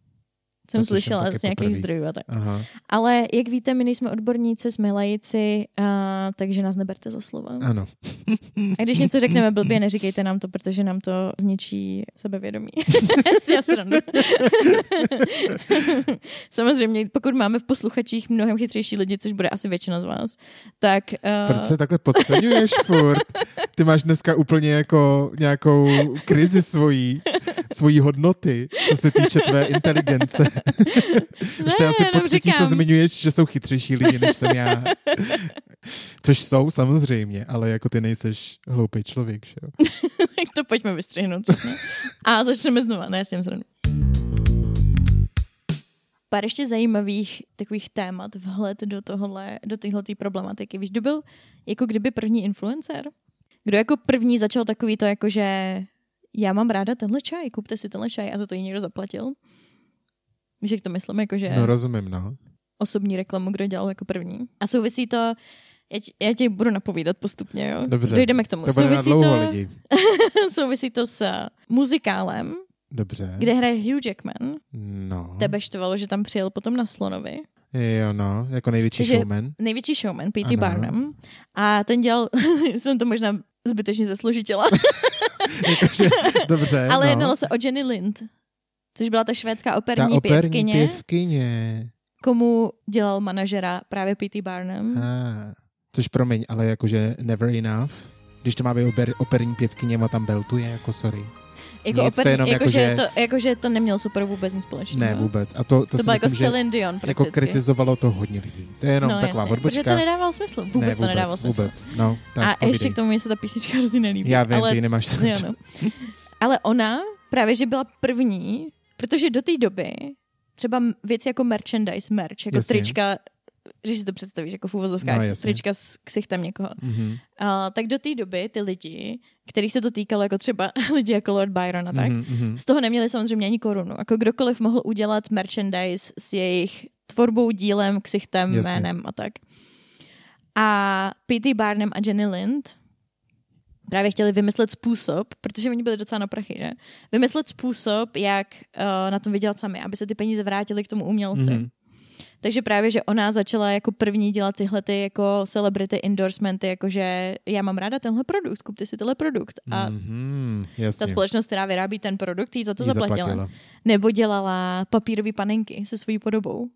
S1: Jsem
S2: To
S1: slyšela
S2: taky
S1: z nějakých
S2: poprvé.
S1: zdrojů a tak.
S2: aha.
S1: Ale jak víte, my nejsme odborníci, jsme lajici, a, takže nás neberte za slova.
S2: Ano.
S1: A když něco řekneme blbě, neříkejte nám to, protože nám to zničí sebevědomí. Já. Samozřejmě, pokud máme v posluchačích mnohem chytřejší lidi, což bude asi většina z vás, tak... Uh,
S2: Proč se takhle podceňuješ furt? Ty máš dneska úplně jako nějakou krizi svojí, svojí hodnoty, co se týče tvé inteligence. Už to je
S1: Ne,
S2: asi po třetí, co zmiňuješ, že jsou chytřejší lidi, než jsem já. Což jsou samozřejmě, ale jako ty nejseš hloupý člověk, že jo?
S1: tak to pojďme vystřihnout. A začneme znova, ne, s tím srandu. pár ještě zajímavých takových témat vhled do tohle, do téhle problematiky. Víš, kdo byl jako kdyby první influencer? Kdo jako první začal takový to, jako že já mám ráda tenhle čaj, kupte si tenhle čaj a za to jí někdo zaplatil? Víš, jak to myslím, jako že
S2: No rozumím, no.
S1: osobní reklamu, kdo dělal jako první. A souvisí to, já ti, já ti budu napovídat postupně, jo?
S2: Dobře.
S1: Dojdeme k tomu.
S2: To
S1: souvisí,
S2: dlouho
S1: to,
S2: lidi.
S1: souvisí to s muzikálem,
S2: Dobře.
S1: kde hraje Hugh Jackman.
S2: No.
S1: Tebe štvalo, že tam přijel potom na Slonovi.
S2: Jo, no, jako největší
S1: Takže-
S2: showman.
S1: Největší showman, P.T. Barnum. A ten dělal, jsem to možná zbytečně zasložitila,
S2: Jakože, dobře,
S1: ale
S2: no.
S1: jednalo se o Jenny Lind, což byla ta švédská operní,
S2: Ta operní
S1: pěvkyně,
S2: pěvkyně.
S1: komu dělal manažera právě P.T. Barnum.
S2: Ah. Což promiň, ale jakože never enough. Když to má být oper, operní pěvkyně a tam beltuje, jako sorry.
S1: Jako,
S2: Nic, to
S1: operní,
S2: jenom
S1: jako,
S2: jako,
S1: že to, jako, že to nemělo super vůbec nic společného.
S2: Ne, vůbec. A to, to,
S1: To,
S2: si
S1: bylo jako
S2: že
S1: Celine Dion prakticky.
S2: jako kritizovalo to hodně lidí. To je jenom
S1: no,
S2: taková
S1: jasně,
S2: odbočka.
S1: Protože to nedávalo smysl. Vůbec,
S2: ne,
S1: to nedávalo smysl.
S2: Vůbec, no. Tak,
S1: A
S2: povídej.
S1: ještě k tomu mě se ta písnička hrozně nelíbí.
S2: Já vím,
S1: ale,
S2: ty nemáš
S1: jo, no. ale ona právě, že byla první, protože do té doby třeba věci jako merchandise, merch, jako
S2: Jasně.
S1: trička, když si to představíš jako v uvozovkách,
S2: No,
S1: trička s ksichtem někoho.
S2: Mhm,
S1: A, tak do té doby ty lidi, kterých se to týkalo, jako třeba lidi jako Lord Byron a tak,
S2: mhm, mhm.
S1: z toho neměli samozřejmě ani korunu. Jako kdokoliv mohl udělat merchandise s jejich tvorbou, dílem, ksichtem,
S2: Jasně.
S1: jménem a tak. A P.T. Barnum a Jenny Lind právě chtěli vymyslet způsob, protože oni byli docela na prachy, že? Vymyslet způsob, jak uh, na tom vydělat sami, aby se ty peníze vrátily k tomu umělci.
S2: Mhm.
S1: Takže právě, že ona začala jako první dělat tyhle ty jako celebrity endorsementy, jakože já mám ráda tenhle produkt, kupte si tenhle produkt. A
S2: Mhm,
S1: ta společnost, která vyrábí ten produkt, jí za to
S2: Jí
S1: zaplatila.
S2: zaplatila.
S1: Nebo dělala papírové panenky se svojí podobou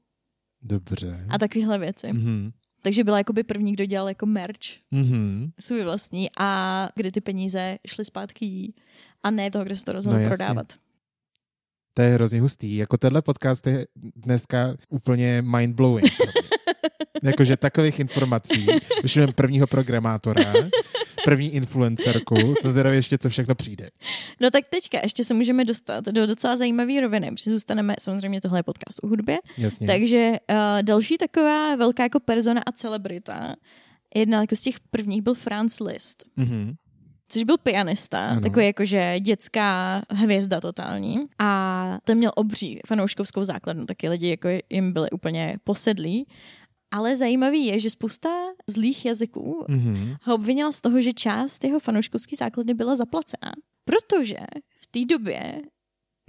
S2: Dobře.
S1: a takovéhle věci.
S2: Mhm,
S1: Takže byla jakoby první, kdo dělal jako merch
S2: mhm.
S1: svůj vlastní a kdy ty peníze šly zpátky jí a ne toho, kdo se to rozhodl
S2: No jasně.
S1: prodávat.
S2: To je hrozně hustý. Jako tenhle podcast je dneska úplně mind-blowing. Jakože takových informací, už mám prvního programátora, první influencerku, se zvědavě ještě, co všechno přijde.
S1: No tak teďka ještě se můžeme dostat do docela zajímavé roviny, protože zůstaneme, samozřejmě tohle je podcast o hudbě,
S2: Jasně.
S1: takže uh, další taková velká jako persona a celebrita, jedna jako z těch prvních byl Franz Liszt.
S2: Mhm.
S1: Což byl pianista,
S2: Ano.
S1: takový jakože dětská hvězda totální. A ten měl obří fanouškovskou základnu, taky lidi jako jim byli úplně posedlí. Ale zajímavý je, že spousta zlých jazyků
S2: Mhm.
S1: ho obvinila z toho, že část jeho fanouškovské základny byla zaplacená. Protože v té době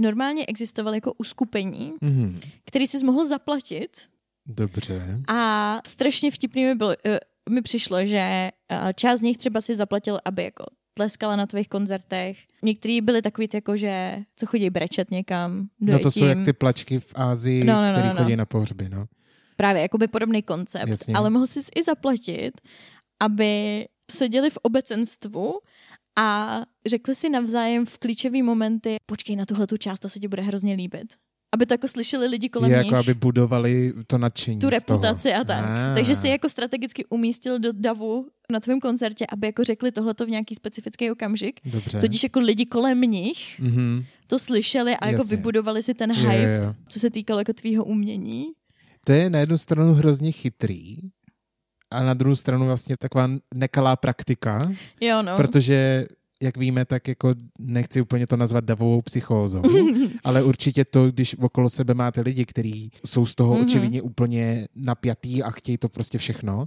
S1: normálně existovaly jako uskupení,
S2: Mhm.
S1: který si mohl zaplatit
S2: Dobře.
S1: a strašně vtipný mi, bylo, eh, mi přišlo, že eh, část z nich třeba si zaplatil, aby jako tleskala na tvých koncertech. Některý byli takový, jako, že co chodí brečet někam,
S2: No to jsou
S1: dojetím.
S2: jak ty plačky v Ázii,
S1: No, no, no,
S2: který
S1: no, no.
S2: chodí na pohřby, no.
S1: Právě jakoby podobný koncept,
S2: Jasně.
S1: ale mohl si i zaplatit, aby seděli v obecenstvu a řekli si navzájem v klíčové momenty, počkej na tuhle tu část, to se ti bude hrozně líbit. Aby to jako slyšeli lidi kolem
S2: Je
S1: nich.
S2: jako, aby budovali to nadšení
S1: tu
S2: toho.
S1: reputaci a tak.
S2: Ah.
S1: Takže si jako strategicky umístil do davu na tvém koncertě, aby jako řekli tohleto v nějaký specifický okamžik.
S2: Dobře.
S1: Totiž jako lidi kolem nich
S2: Mhm.
S1: to slyšeli a jako
S2: Jasně.
S1: vybudovali si ten
S2: Jo,
S1: hype,
S2: jo, jo.
S1: co se týkalo jako tvýho umění.
S2: To je na jednu stranu hrozně chytrý a na druhou stranu vlastně taková nekalá praktika,
S1: Jo, no.
S2: protože jak víme, tak jako nechci úplně to nazvat davovou psychózou, ale určitě to, když okolo sebe máte lidi, kteří jsou z toho
S1: Mhm.
S2: očividně úplně napjatý a chtějí to prostě všechno,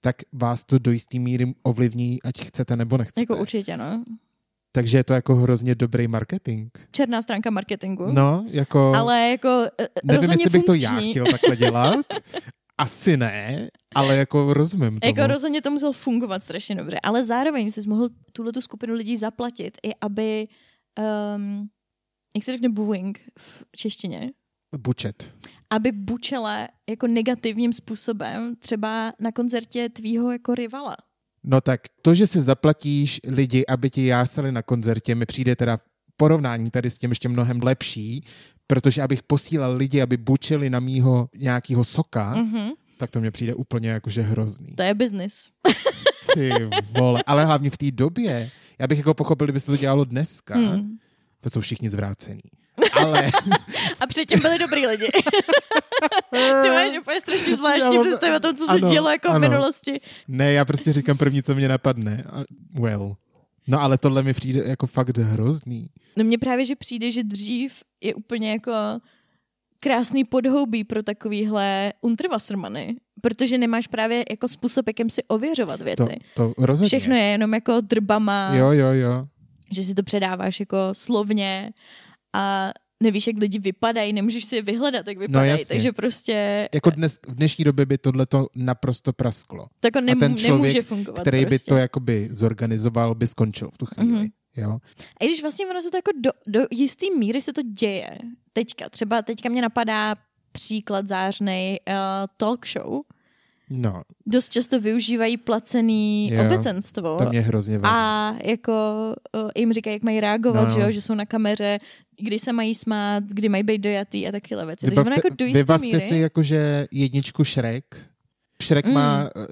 S2: tak vás to do jistý míry ovlivní, ať chcete nebo nechcete.
S1: Jako určitě, no.
S2: Takže je to jako hrozně dobrý marketing.
S1: Černá stránka marketingu.
S2: No, jako...
S1: Ale jako eh,
S2: Nevím, jestli bych to
S1: funkční.
S2: já chtěl takhle dělat. Asi ne, ale jako rozumím tomu.
S1: Jako rozhodně to muselo fungovat strašně dobře, ale zároveň jsi mohl tuhle tu skupinu lidí zaplatit i aby, um, jak se řekne booing v češtině,
S2: Bučet.
S1: aby bučela jako negativním způsobem třeba na koncertě tvýho jako rivala.
S2: No tak to, že si zaplatíš lidi, aby ti jásali na koncertě, mi přijde teda v porovnání tady s tím ještě mnohem lepší, protože abych posílal lidi, aby bučili na mýho nějakýho soka, mm.
S1: Mhm.
S2: tak to mě přijde úplně jakože hrozný.
S1: To je biznis.
S2: Ty vole, ale hlavně v té době, já bych jako pochopil, kdyby se to dělalo dneska,
S1: Hmm.
S2: to jsou všichni zvrácený. Ale
S1: A předtím byli dobrý lidi. Ty máš úplně strašně zvláštní
S2: mám-
S1: představu o tom, co se
S2: ano,
S1: dělo jako v
S2: ano.
S1: minulosti.
S2: ne, já prostě říkám první, co mě napadne. Well. No ale tohle mi přijde jako fakt hrozný.
S1: No mně právě, že přijde, že dřív je úplně jako krásný podhoubí pro takovýhle Unterwassermany, protože nemáš právě jako způsob, jakým si ověřovat
S2: To,
S1: věci.
S2: to rozhodně.
S1: Všechno je jenom jako drbama,
S2: Jo, jo, jo.
S1: že si to předáváš jako slovně a nevíš, jak lidi vypadají, nemůžeš si je vyhledat, jak vypadají,
S2: jasně.
S1: takže prostě
S2: Jako dnes, v dnešní době by tohle to naprosto prasklo.
S1: to jako
S2: A
S1: nemů-
S2: ten člověk,
S1: nemůže fungovat.
S2: který by
S1: prostě.
S2: to jakoby zorganizoval, by skončil v tu chvíli.
S1: Mhm.
S2: Jo?
S1: A i když vlastně ono se to jako do, do jistý míry se to děje. Teďka, třeba teďka mě napadá příklad zářnej uh, talk show.
S2: No,
S1: Dost často využívají placený
S2: Jo,
S1: obecenstvo.
S2: to mě hrozně vadí.
S1: A jako uh, jim říkají, jak mají reagovat,
S2: No.
S1: že, jo, že jsou na kameře, kdy se mají smát, kdy mají být dojatý a takovéhle věci. Takže
S2: Vybavte,
S1: jako do
S2: vybavte
S1: míry.
S2: si jakože jedničku Shrek. Shrek
S1: Mm.
S2: má uh,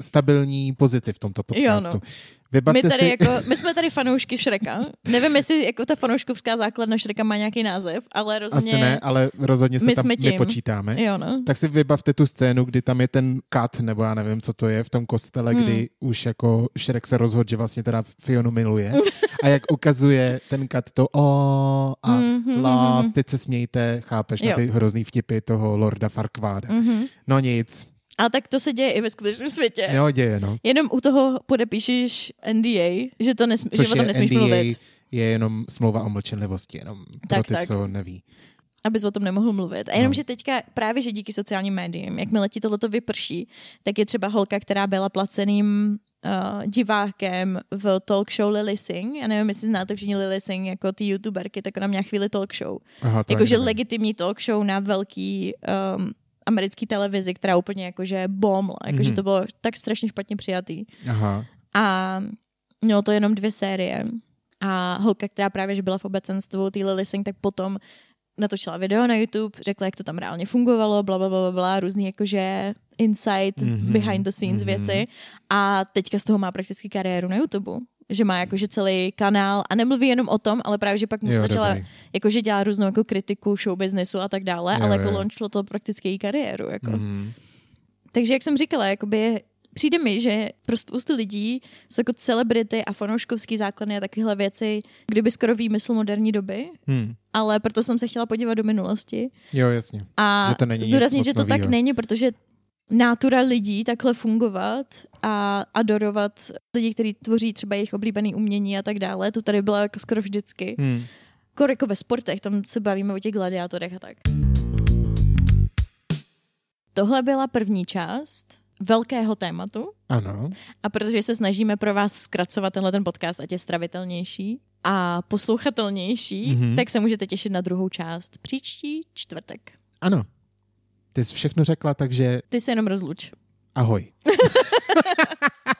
S2: stabilní pozici v tomto podcastu.
S1: Jo, no.
S2: Vybavte
S1: My, tady
S2: si,
S1: jako, my jsme tady fanoušky Šreka. Nevím, jestli jako ta fanouškovská základna Šreka má nějaký název, ale rozhodně...
S2: asi ne, ale rozhodně se
S1: my
S2: tam
S1: jsme tím.
S2: počítáme.
S1: Jo, no.
S2: Tak si vybavte tu scénu, kdy tam je ten kat, nebo já nevím, co to je, v tom kostele,
S1: Hmm.
S2: kdy už jako Shrek se rozhodl, že vlastně teda Fionu miluje. A jak ukazuje ten kat to o a
S1: Mhm,
S2: love,
S1: mhm.
S2: teď se smějte, chápeš, na
S1: Jo.
S2: ty hrozný vtipy toho Lorda Farquáda.
S1: Mhm.
S2: No nic,
S1: A tak to se děje i ve skutečném světě.
S2: jo, děje, no.
S1: Jenom u toho podepíšeš NDA, že, to nesm-
S2: Což
S1: že o tom nesmíš
S2: NDA,
S1: mluvit,
S2: je jenom smlouva o mlčenlivosti, jenom pro
S1: Tak,
S2: ty,
S1: tak.
S2: co neví.
S1: abys o tom nemohl mluvit. A jenom,
S2: No.
S1: že teďka právě, že díky sociálním médiím, jakmile ti tohleto vyprší, tak je třeba holka, která byla placeným uh, divákem v talk show Lily Singh. Já nevím, jestli znáte všichni Lily Singh jako ty youtuberky, tak ona měla chvíli talk show. Jakože legitimní talk show na velký um, americký televizi, která úplně jakože bombla, jakože
S2: Mhm.
S1: to bylo tak strašně špatně přijatý.
S2: Aha,
S1: A mělo to jenom dvě série. A holka, která právě že byla v obecenstvu, ty Lily Singh, tak potom natočila video na YouTube, řekla, jak to tam reálně fungovalo, bla, bla, bla, bla, bla různý jakože insight,
S2: Mhm,
S1: mm-hmm, behind the scenes
S2: mhm.
S1: mm-hmm. věci. A teďka z toho má prakticky kariéru na YouTube. Že má jakože celý kanál a nemluví jenom o tom, ale právě, že pak mu
S2: jo,
S1: začala
S2: dobrý.
S1: jakože dělá různou jako kritiku show businessu a tak dále,
S2: Jo,
S1: ale jako launchlo to prakticky její kariéru. Jako.
S2: Mhm.
S1: Takže jak jsem říkala, jakoby přijde mi, že pro spoustu lidí jsou jako celebrity a fanouškovský základny a takovéhle věci, kdyby skoro výmysl moderní doby,
S2: Hm.
S1: ale proto jsem se chtěla podívat do minulosti
S2: Jo, jasně.
S1: a
S2: Že to není
S1: zdůraznit, že to tak není, protože nátura lidí takhle fungovat a adorovat lidi, kteří tvoří třeba jejich oblíbený umění a tak dále, to tady bylo jako skoro vždycky.
S2: Hm.
S1: Skoro jako ve sportech, tam se bavíme o těch gladiátorech a tak. Tohle byla první část velkého tématu
S2: Ano,
S1: a protože se snažíme pro vás zkracovat tenhle ten podcast, ať je stravitelnější a poslouchatelnější,
S2: Mhm.
S1: mm-hmm. tak se můžete těšit na druhou část příští čtvrtek.
S2: ano. Ty jsi všechno řekla, takže
S1: Ty se jenom rozluč.
S2: ahoj.